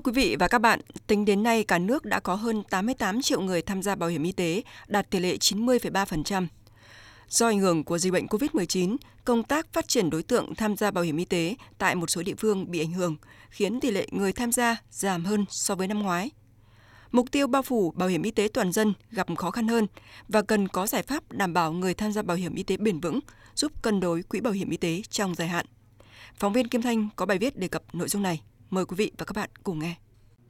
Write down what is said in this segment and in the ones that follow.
Thưa quý vị và các bạn, tính đến nay cả nước đã có hơn 88 triệu người tham gia bảo hiểm y tế, đạt tỷ lệ 90,3%. Do ảnh hưởng của dịch bệnh COVID-19, công tác phát triển đối tượng tham gia bảo hiểm y tế tại một số địa phương bị ảnh hưởng, khiến tỷ lệ người tham gia giảm hơn so với năm ngoái. Mục tiêu bao phủ bảo hiểm y tế toàn dân gặp khó khăn hơn và cần có giải pháp đảm bảo người tham gia bảo hiểm y tế bền vững, giúp cân đối quỹ bảo hiểm y tế trong dài hạn. Phóng viên Kim Thanh có bài viết đề cập nội dung này. Mời quý vị và các bạn cùng nghe.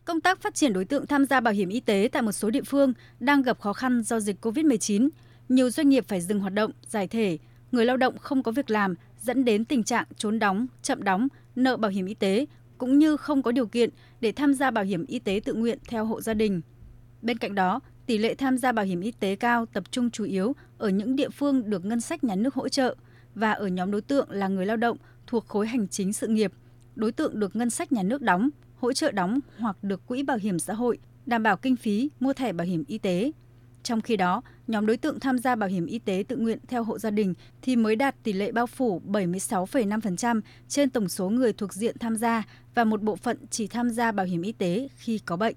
Công tác phát triển đối tượng tham gia bảo hiểm y tế tại một số địa phương đang gặp khó khăn do dịch COVID-19. Nhiều doanh nghiệp phải dừng hoạt động, giải thể, người lao động không có việc làm dẫn đến tình trạng trốn đóng, chậm đóng, nợ bảo hiểm y tế cũng như không có điều kiện để tham gia bảo hiểm y tế tự nguyện theo hộ gia đình. Bên cạnh đó, tỷ lệ tham gia bảo hiểm y tế cao tập trung chủ yếu ở những địa phương được ngân sách nhà nước hỗ trợ và ở nhóm đối tượng là người lao động thuộc khối hành chính sự nghiệp, đối tượng được ngân sách nhà nước đóng, hỗ trợ đóng hoặc được quỹ bảo hiểm xã hội đảm bảo kinh phí mua thẻ bảo hiểm y tế. Trong khi đó, nhóm đối tượng tham gia bảo hiểm y tế tự nguyện theo hộ gia đình thì mới đạt tỷ lệ bao phủ 76,5% trên tổng số người thuộc diện tham gia và một bộ phận chỉ tham gia bảo hiểm y tế khi có bệnh.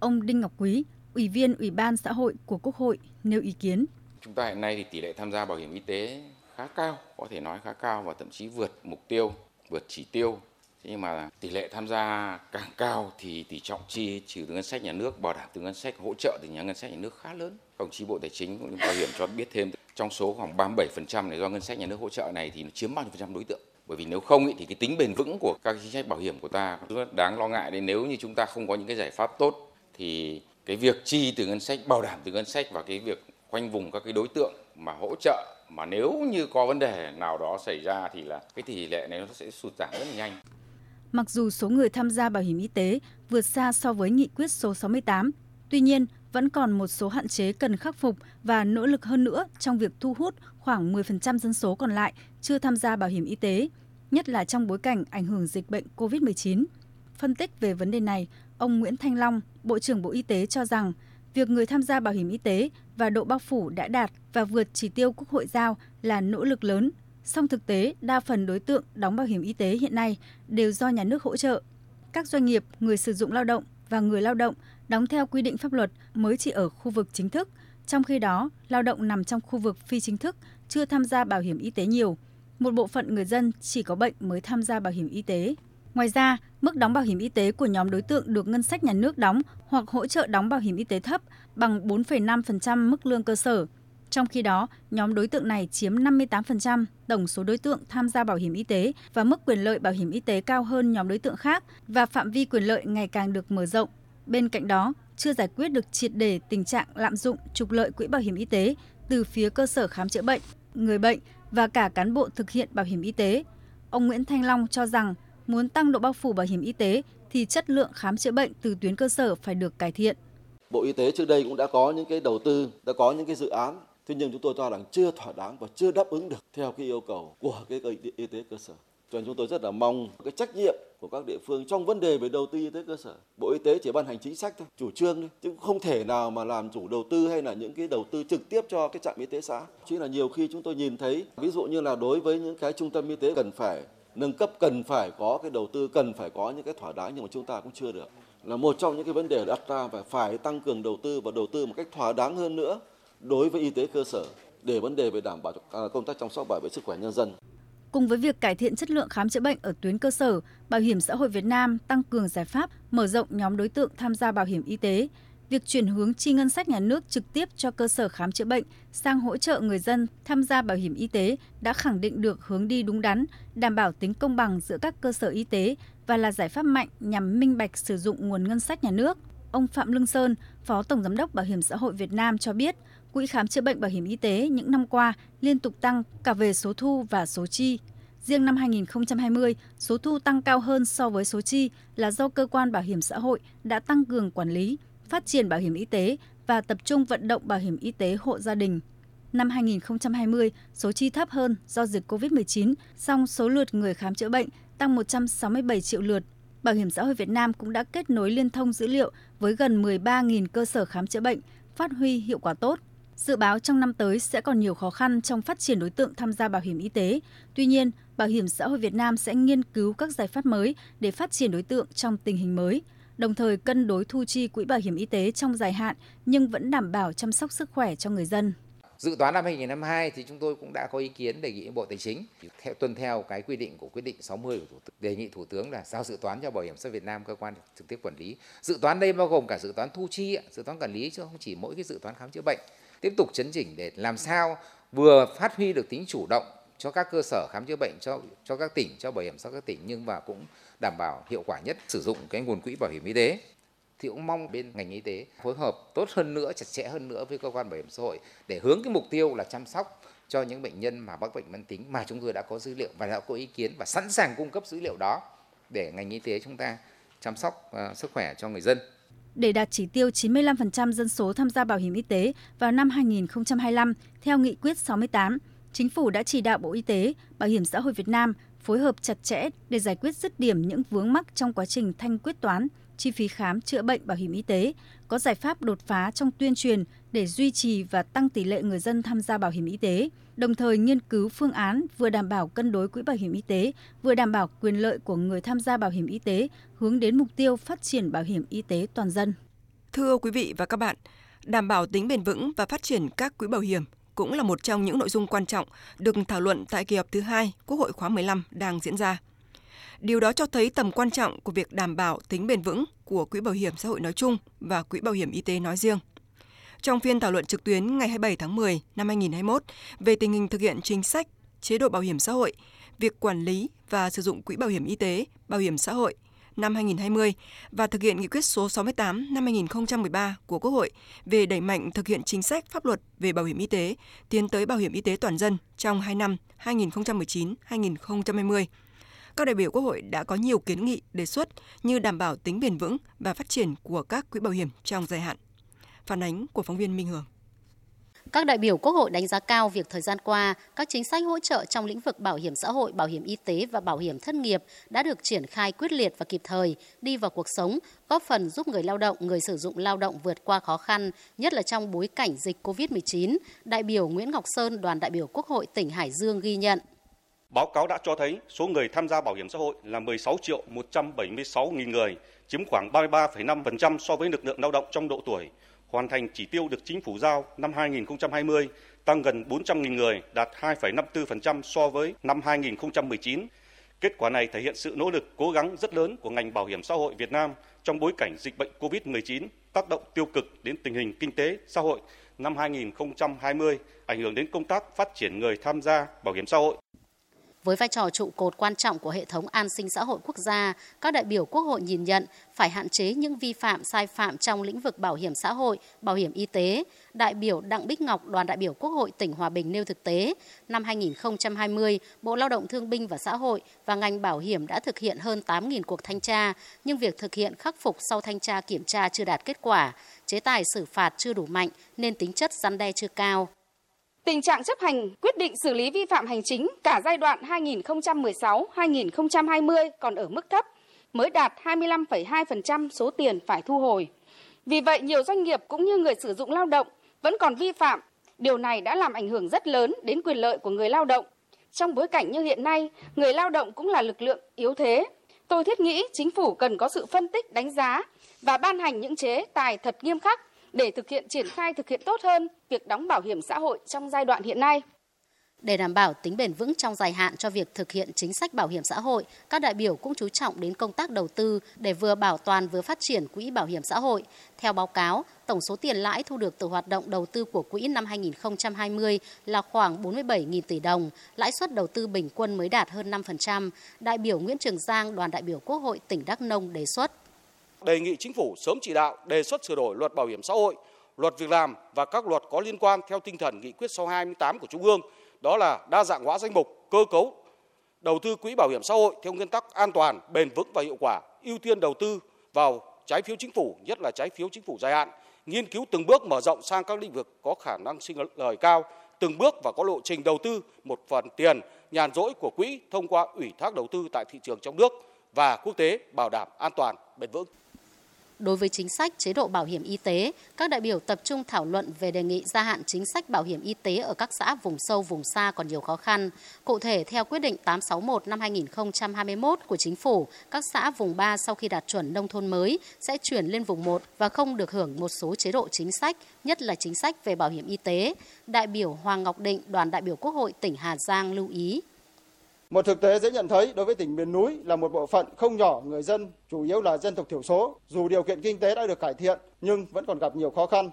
Ông Đinh Ngọc Quý, Ủy viên Ủy ban xã hội của Quốc hội nêu ý kiến. Chúng ta hiện nay thì tỷ lệ tham gia bảo hiểm y tế khá cao, có thể nói khá cao và thậm chí vượt mục tiêu, vượt chỉ tiêu Thế nhưng mà tỷ lệ tham gia càng cao thì tỷ trọng chi trừ từ ngân sách nhà nước bảo đảm từ ngân sách hỗ trợ từ nhà ngân sách nhà nước khá lớn. Công chí Bộ Tài chính cũng bảo hiểm cho biết thêm trong số khoảng 37% này do ngân sách nhà nước hỗ trợ này thì nó chiếm bao nhiêu phần trăm đối tượng. Bởi vì nếu không ý, thì cái tính bền vững của các chính sách bảo hiểm của ta rất đáng lo ngại đấy. nếu như chúng ta không có những cái giải pháp tốt thì cái việc chi từ ngân sách bảo đảm từ ngân sách và cái việc khoanh vùng các cái đối tượng mà hỗ trợ mà nếu như có vấn đề nào đó xảy ra thì là cái tỷ lệ này nó sẽ sụt giảm rất là nhanh. Mặc dù số người tham gia bảo hiểm y tế vượt xa so với nghị quyết số 68, tuy nhiên vẫn còn một số hạn chế cần khắc phục và nỗ lực hơn nữa trong việc thu hút khoảng 10% dân số còn lại chưa tham gia bảo hiểm y tế, nhất là trong bối cảnh ảnh hưởng dịch bệnh COVID-19. Phân tích về vấn đề này, ông Nguyễn Thanh Long, Bộ trưởng Bộ Y tế cho rằng việc người tham gia bảo hiểm y tế và độ bao phủ đã đạt và vượt chỉ tiêu Quốc hội giao là nỗ lực lớn Song thực tế, đa phần đối tượng đóng bảo hiểm y tế hiện nay đều do nhà nước hỗ trợ. Các doanh nghiệp, người sử dụng lao động và người lao động đóng theo quy định pháp luật mới chỉ ở khu vực chính thức, trong khi đó lao động nằm trong khu vực phi chính thức chưa tham gia bảo hiểm y tế nhiều. Một bộ phận người dân chỉ có bệnh mới tham gia bảo hiểm y tế. Ngoài ra, mức đóng bảo hiểm y tế của nhóm đối tượng được ngân sách nhà nước đóng hoặc hỗ trợ đóng bảo hiểm y tế thấp bằng 4,5% mức lương cơ sở trong khi đó, nhóm đối tượng này chiếm 58% tổng số đối tượng tham gia bảo hiểm y tế và mức quyền lợi bảo hiểm y tế cao hơn nhóm đối tượng khác và phạm vi quyền lợi ngày càng được mở rộng. Bên cạnh đó, chưa giải quyết được triệt để tình trạng lạm dụng trục lợi quỹ bảo hiểm y tế từ phía cơ sở khám chữa bệnh, người bệnh và cả cán bộ thực hiện bảo hiểm y tế. Ông Nguyễn Thanh Long cho rằng muốn tăng độ bao phủ bảo hiểm y tế thì chất lượng khám chữa bệnh từ tuyến cơ sở phải được cải thiện. Bộ Y tế trước đây cũng đã có những cái đầu tư, đã có những cái dự án Thế nhưng chúng tôi cho rằng chưa thỏa đáng và chưa đáp ứng được theo cái yêu cầu của cái y tế cơ sở. Cho nên chúng tôi rất là mong cái trách nhiệm của các địa phương trong vấn đề về đầu tư y tế cơ sở. Bộ Y tế chỉ ban hành chính sách thôi, chủ trương thôi, chứ không thể nào mà làm chủ đầu tư hay là những cái đầu tư trực tiếp cho cái trạm y tế xã. Chỉ là nhiều khi chúng tôi nhìn thấy, ví dụ như là đối với những cái trung tâm y tế cần phải nâng cấp, cần phải có cái đầu tư, cần phải có những cái thỏa đáng nhưng mà chúng ta cũng chưa được. Là một trong những cái vấn đề đặt ra và phải tăng cường đầu tư và đầu tư một cách thỏa đáng hơn nữa đối với y tế cơ sở để vấn đề về đảm bảo à, công tác chăm sóc bảo vệ sức khỏe nhân dân. Cùng với việc cải thiện chất lượng khám chữa bệnh ở tuyến cơ sở, Bảo hiểm xã hội Việt Nam tăng cường giải pháp mở rộng nhóm đối tượng tham gia bảo hiểm y tế. Việc chuyển hướng chi ngân sách nhà nước trực tiếp cho cơ sở khám chữa bệnh sang hỗ trợ người dân tham gia bảo hiểm y tế đã khẳng định được hướng đi đúng đắn, đảm bảo tính công bằng giữa các cơ sở y tế và là giải pháp mạnh nhằm minh bạch sử dụng nguồn ngân sách nhà nước. Ông Phạm Lương Sơn, Phó Tổng Giám đốc Bảo hiểm xã hội Việt Nam cho biết, Quỹ khám chữa bệnh bảo hiểm y tế những năm qua liên tục tăng cả về số thu và số chi. Riêng năm 2020, số thu tăng cao hơn so với số chi là do cơ quan bảo hiểm xã hội đã tăng cường quản lý, phát triển bảo hiểm y tế và tập trung vận động bảo hiểm y tế hộ gia đình. Năm 2020, số chi thấp hơn do dịch COVID-19, song số lượt người khám chữa bệnh tăng 167 triệu lượt. Bảo hiểm xã hội Việt Nam cũng đã kết nối liên thông dữ liệu với gần 13.000 cơ sở khám chữa bệnh, phát huy hiệu quả tốt. Dự báo trong năm tới sẽ còn nhiều khó khăn trong phát triển đối tượng tham gia bảo hiểm y tế. Tuy nhiên, Bảo hiểm xã hội Việt Nam sẽ nghiên cứu các giải pháp mới để phát triển đối tượng trong tình hình mới. đồng thời cân đối thu chi quỹ bảo hiểm y tế trong dài hạn nhưng vẫn đảm bảo chăm sóc sức khỏe cho người dân. Dự toán năm 2022 thì chúng tôi cũng đã có ý kiến đề nghị Bộ Tài chính theo tuân theo cái quy định của quyết định 60 của Thủ tướng đề nghị Thủ tướng là giao dự toán cho Bảo hiểm xã hội Việt Nam cơ quan trực tiếp quản lý. Dự toán đây bao gồm cả dự toán thu chi, dự toán quản lý chứ không chỉ mỗi cái dự toán khám chữa bệnh. Tiếp tục chấn chỉnh để làm sao vừa phát huy được tính chủ động cho các cơ sở khám chữa bệnh cho cho các tỉnh cho bảo hiểm xã hội các tỉnh nhưng mà cũng đảm bảo hiệu quả nhất sử dụng cái nguồn quỹ bảo hiểm y tế thì cũng mong bên ngành y tế phối hợp tốt hơn nữa, chặt chẽ hơn nữa với cơ quan bảo hiểm xã hội để hướng cái mục tiêu là chăm sóc cho những bệnh nhân mà mắc bệnh mãn tính mà chúng tôi đã có dữ liệu và đã có ý kiến và sẵn sàng cung cấp dữ liệu đó để ngành y tế chúng ta chăm sóc uh, sức khỏe cho người dân. Để đạt chỉ tiêu 95% dân số tham gia bảo hiểm y tế vào năm 2025 theo nghị quyết 68, Chính phủ đã chỉ đạo Bộ Y tế, Bảo hiểm xã hội Việt Nam phối hợp chặt chẽ để giải quyết dứt điểm những vướng mắc trong quá trình thanh quyết toán, chi phí khám chữa bệnh bảo hiểm y tế, có giải pháp đột phá trong tuyên truyền để duy trì và tăng tỷ lệ người dân tham gia bảo hiểm y tế, đồng thời nghiên cứu phương án vừa đảm bảo cân đối quỹ bảo hiểm y tế, vừa đảm bảo quyền lợi của người tham gia bảo hiểm y tế, hướng đến mục tiêu phát triển bảo hiểm y tế toàn dân. Thưa quý vị và các bạn, đảm bảo tính bền vững và phát triển các quỹ bảo hiểm cũng là một trong những nội dung quan trọng được thảo luận tại kỳ họp thứ hai Quốc hội khóa 15 đang diễn ra. Điều đó cho thấy tầm quan trọng của việc đảm bảo tính bền vững của Quỹ Bảo hiểm xã hội nói chung và Quỹ Bảo hiểm y tế nói riêng. Trong phiên thảo luận trực tuyến ngày 27 tháng 10 năm 2021 về tình hình thực hiện chính sách, chế độ bảo hiểm xã hội, việc quản lý và sử dụng quỹ bảo hiểm y tế, bảo hiểm xã hội năm 2020 và thực hiện nghị quyết số 68 năm 2013 của Quốc hội về đẩy mạnh thực hiện chính sách pháp luật về bảo hiểm y tế, tiến tới bảo hiểm y tế toàn dân trong 2 năm 2019-2020 các đại biểu Quốc hội đã có nhiều kiến nghị đề xuất như đảm bảo tính bền vững và phát triển của các quỹ bảo hiểm trong dài hạn. Phản ánh của phóng viên Minh Hường. Các đại biểu Quốc hội đánh giá cao việc thời gian qua, các chính sách hỗ trợ trong lĩnh vực bảo hiểm xã hội, bảo hiểm y tế và bảo hiểm thất nghiệp đã được triển khai quyết liệt và kịp thời, đi vào cuộc sống, góp phần giúp người lao động, người sử dụng lao động vượt qua khó khăn, nhất là trong bối cảnh dịch COVID-19. Đại biểu Nguyễn Ngọc Sơn, đoàn đại biểu Quốc hội tỉnh Hải Dương ghi nhận. Báo cáo đã cho thấy số người tham gia bảo hiểm xã hội là 16 triệu 176 nghìn người, chiếm khoảng 33,5% so với lực lượng lao động trong độ tuổi, hoàn thành chỉ tiêu được chính phủ giao năm 2020, tăng gần 400 nghìn người, đạt 2,54% so với năm 2019. Kết quả này thể hiện sự nỗ lực cố gắng rất lớn của ngành bảo hiểm xã hội Việt Nam trong bối cảnh dịch bệnh COVID-19 tác động tiêu cực đến tình hình kinh tế, xã hội năm 2020, ảnh hưởng đến công tác phát triển người tham gia bảo hiểm xã hội. Với vai trò trụ cột quan trọng của hệ thống an sinh xã hội quốc gia, các đại biểu Quốc hội nhìn nhận phải hạn chế những vi phạm sai phạm trong lĩnh vực bảo hiểm xã hội, bảo hiểm y tế. Đại biểu Đặng Bích Ngọc, đoàn đại biểu Quốc hội tỉnh Hòa Bình nêu thực tế, năm 2020, Bộ Lao động Thương binh và Xã hội và ngành bảo hiểm đã thực hiện hơn 8.000 cuộc thanh tra, nhưng việc thực hiện khắc phục sau thanh tra kiểm tra chưa đạt kết quả, chế tài xử phạt chưa đủ mạnh nên tính chất răn đe chưa cao. Tình trạng chấp hành quyết định xử lý vi phạm hành chính cả giai đoạn 2016-2020 còn ở mức thấp, mới đạt 25,2% số tiền phải thu hồi. Vì vậy, nhiều doanh nghiệp cũng như người sử dụng lao động vẫn còn vi phạm. Điều này đã làm ảnh hưởng rất lớn đến quyền lợi của người lao động. Trong bối cảnh như hiện nay, người lao động cũng là lực lượng yếu thế. Tôi thiết nghĩ chính phủ cần có sự phân tích, đánh giá và ban hành những chế tài thật nghiêm khắc để thực hiện triển khai thực hiện tốt hơn việc đóng bảo hiểm xã hội trong giai đoạn hiện nay. Để đảm bảo tính bền vững trong dài hạn cho việc thực hiện chính sách bảo hiểm xã hội, các đại biểu cũng chú trọng đến công tác đầu tư để vừa bảo toàn vừa phát triển quỹ bảo hiểm xã hội. Theo báo cáo, tổng số tiền lãi thu được từ hoạt động đầu tư của quỹ năm 2020 là khoảng 47.000 tỷ đồng, lãi suất đầu tư bình quân mới đạt hơn 5%. Đại biểu Nguyễn Trường Giang, đoàn đại biểu Quốc hội tỉnh Đắk Nông đề xuất đề nghị chính phủ sớm chỉ đạo đề xuất sửa đổi luật bảo hiểm xã hội, luật việc làm và các luật có liên quan theo tinh thần nghị quyết số 28 của Trung ương, đó là đa dạng hóa danh mục, cơ cấu, đầu tư quỹ bảo hiểm xã hội theo nguyên tắc an toàn, bền vững và hiệu quả, ưu tiên đầu tư vào trái phiếu chính phủ, nhất là trái phiếu chính phủ dài hạn, nghiên cứu từng bước mở rộng sang các lĩnh vực có khả năng sinh lời cao, từng bước và có lộ trình đầu tư một phần tiền nhàn rỗi của quỹ thông qua ủy thác đầu tư tại thị trường trong nước và quốc tế bảo đảm an toàn bền vững. Đối với chính sách chế độ bảo hiểm y tế, các đại biểu tập trung thảo luận về đề nghị gia hạn chính sách bảo hiểm y tế ở các xã vùng sâu, vùng xa còn nhiều khó khăn. Cụ thể, theo quyết định 861 năm 2021 của Chính phủ, các xã vùng 3 sau khi đạt chuẩn nông thôn mới sẽ chuyển lên vùng 1 và không được hưởng một số chế độ chính sách, nhất là chính sách về bảo hiểm y tế. Đại biểu Hoàng Ngọc Định, đoàn đại biểu Quốc hội tỉnh Hà Giang lưu ý. Một thực tế dễ nhận thấy đối với tỉnh miền núi là một bộ phận không nhỏ người dân, chủ yếu là dân tộc thiểu số, dù điều kiện kinh tế đã được cải thiện nhưng vẫn còn gặp nhiều khó khăn.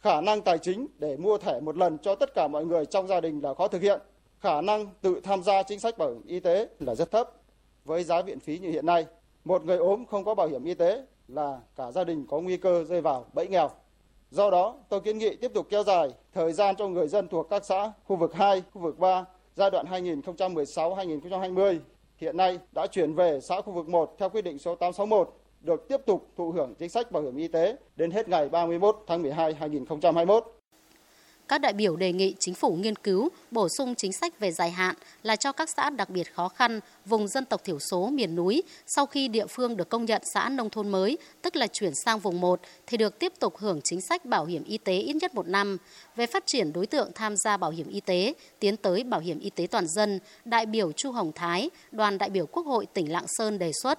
Khả năng tài chính để mua thẻ một lần cho tất cả mọi người trong gia đình là khó thực hiện. Khả năng tự tham gia chính sách bảo hiểm y tế là rất thấp. Với giá viện phí như hiện nay, một người ốm không có bảo hiểm y tế là cả gia đình có nguy cơ rơi vào bẫy nghèo. Do đó, tôi kiến nghị tiếp tục kéo dài thời gian cho người dân thuộc các xã khu vực 2, khu vực 3 giai đoạn 2016-2020 hiện nay đã chuyển về xã khu vực 1 theo quyết định số 861 được tiếp tục thụ hưởng chính sách bảo hiểm y tế đến hết ngày 31 tháng 12 2021. Các đại biểu đề nghị chính phủ nghiên cứu bổ sung chính sách về dài hạn là cho các xã đặc biệt khó khăn, vùng dân tộc thiểu số miền núi sau khi địa phương được công nhận xã nông thôn mới, tức là chuyển sang vùng 1 thì được tiếp tục hưởng chính sách bảo hiểm y tế ít nhất một năm. Về phát triển đối tượng tham gia bảo hiểm y tế, tiến tới bảo hiểm y tế toàn dân, đại biểu Chu Hồng Thái, đoàn đại biểu Quốc hội tỉnh Lạng Sơn đề xuất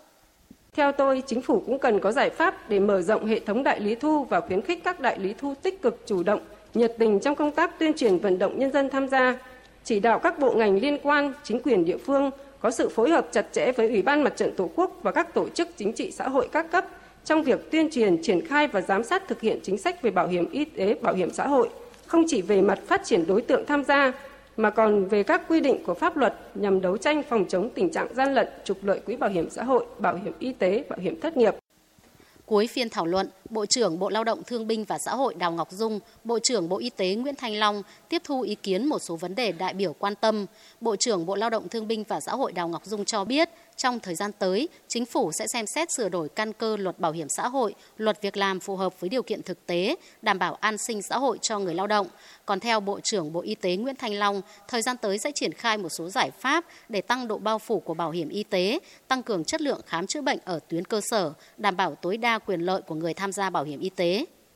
theo tôi, chính phủ cũng cần có giải pháp để mở rộng hệ thống đại lý thu và khuyến khích các đại lý thu tích cực chủ động nhiệt tình trong công tác tuyên truyền vận động nhân dân tham gia, chỉ đạo các bộ ngành liên quan, chính quyền địa phương có sự phối hợp chặt chẽ với Ủy ban Mặt trận Tổ quốc và các tổ chức chính trị xã hội các cấp trong việc tuyên truyền, triển khai và giám sát thực hiện chính sách về bảo hiểm y tế, bảo hiểm xã hội, không chỉ về mặt phát triển đối tượng tham gia mà còn về các quy định của pháp luật nhằm đấu tranh phòng chống tình trạng gian lận, trục lợi quỹ bảo hiểm xã hội, bảo hiểm y tế, bảo hiểm thất nghiệp. Cuối phiên thảo luận, Bộ trưởng Bộ Lao động Thương binh và Xã hội Đào Ngọc Dung, Bộ trưởng Bộ Y tế Nguyễn Thanh Long tiếp thu ý kiến một số vấn đề đại biểu quan tâm. Bộ trưởng Bộ Lao động Thương binh và Xã hội Đào Ngọc Dung cho biết, trong thời gian tới, chính phủ sẽ xem xét sửa đổi căn cơ luật bảo hiểm xã hội, luật việc làm phù hợp với điều kiện thực tế, đảm bảo an sinh xã hội cho người lao động. Còn theo Bộ trưởng Bộ Y tế Nguyễn Thanh Long, thời gian tới sẽ triển khai một số giải pháp để tăng độ bao phủ của bảo hiểm y tế, tăng cường chất lượng khám chữa bệnh ở tuyến cơ sở, đảm bảo tối đa quyền lợi của người tham gia gia bảo hiểm y tế.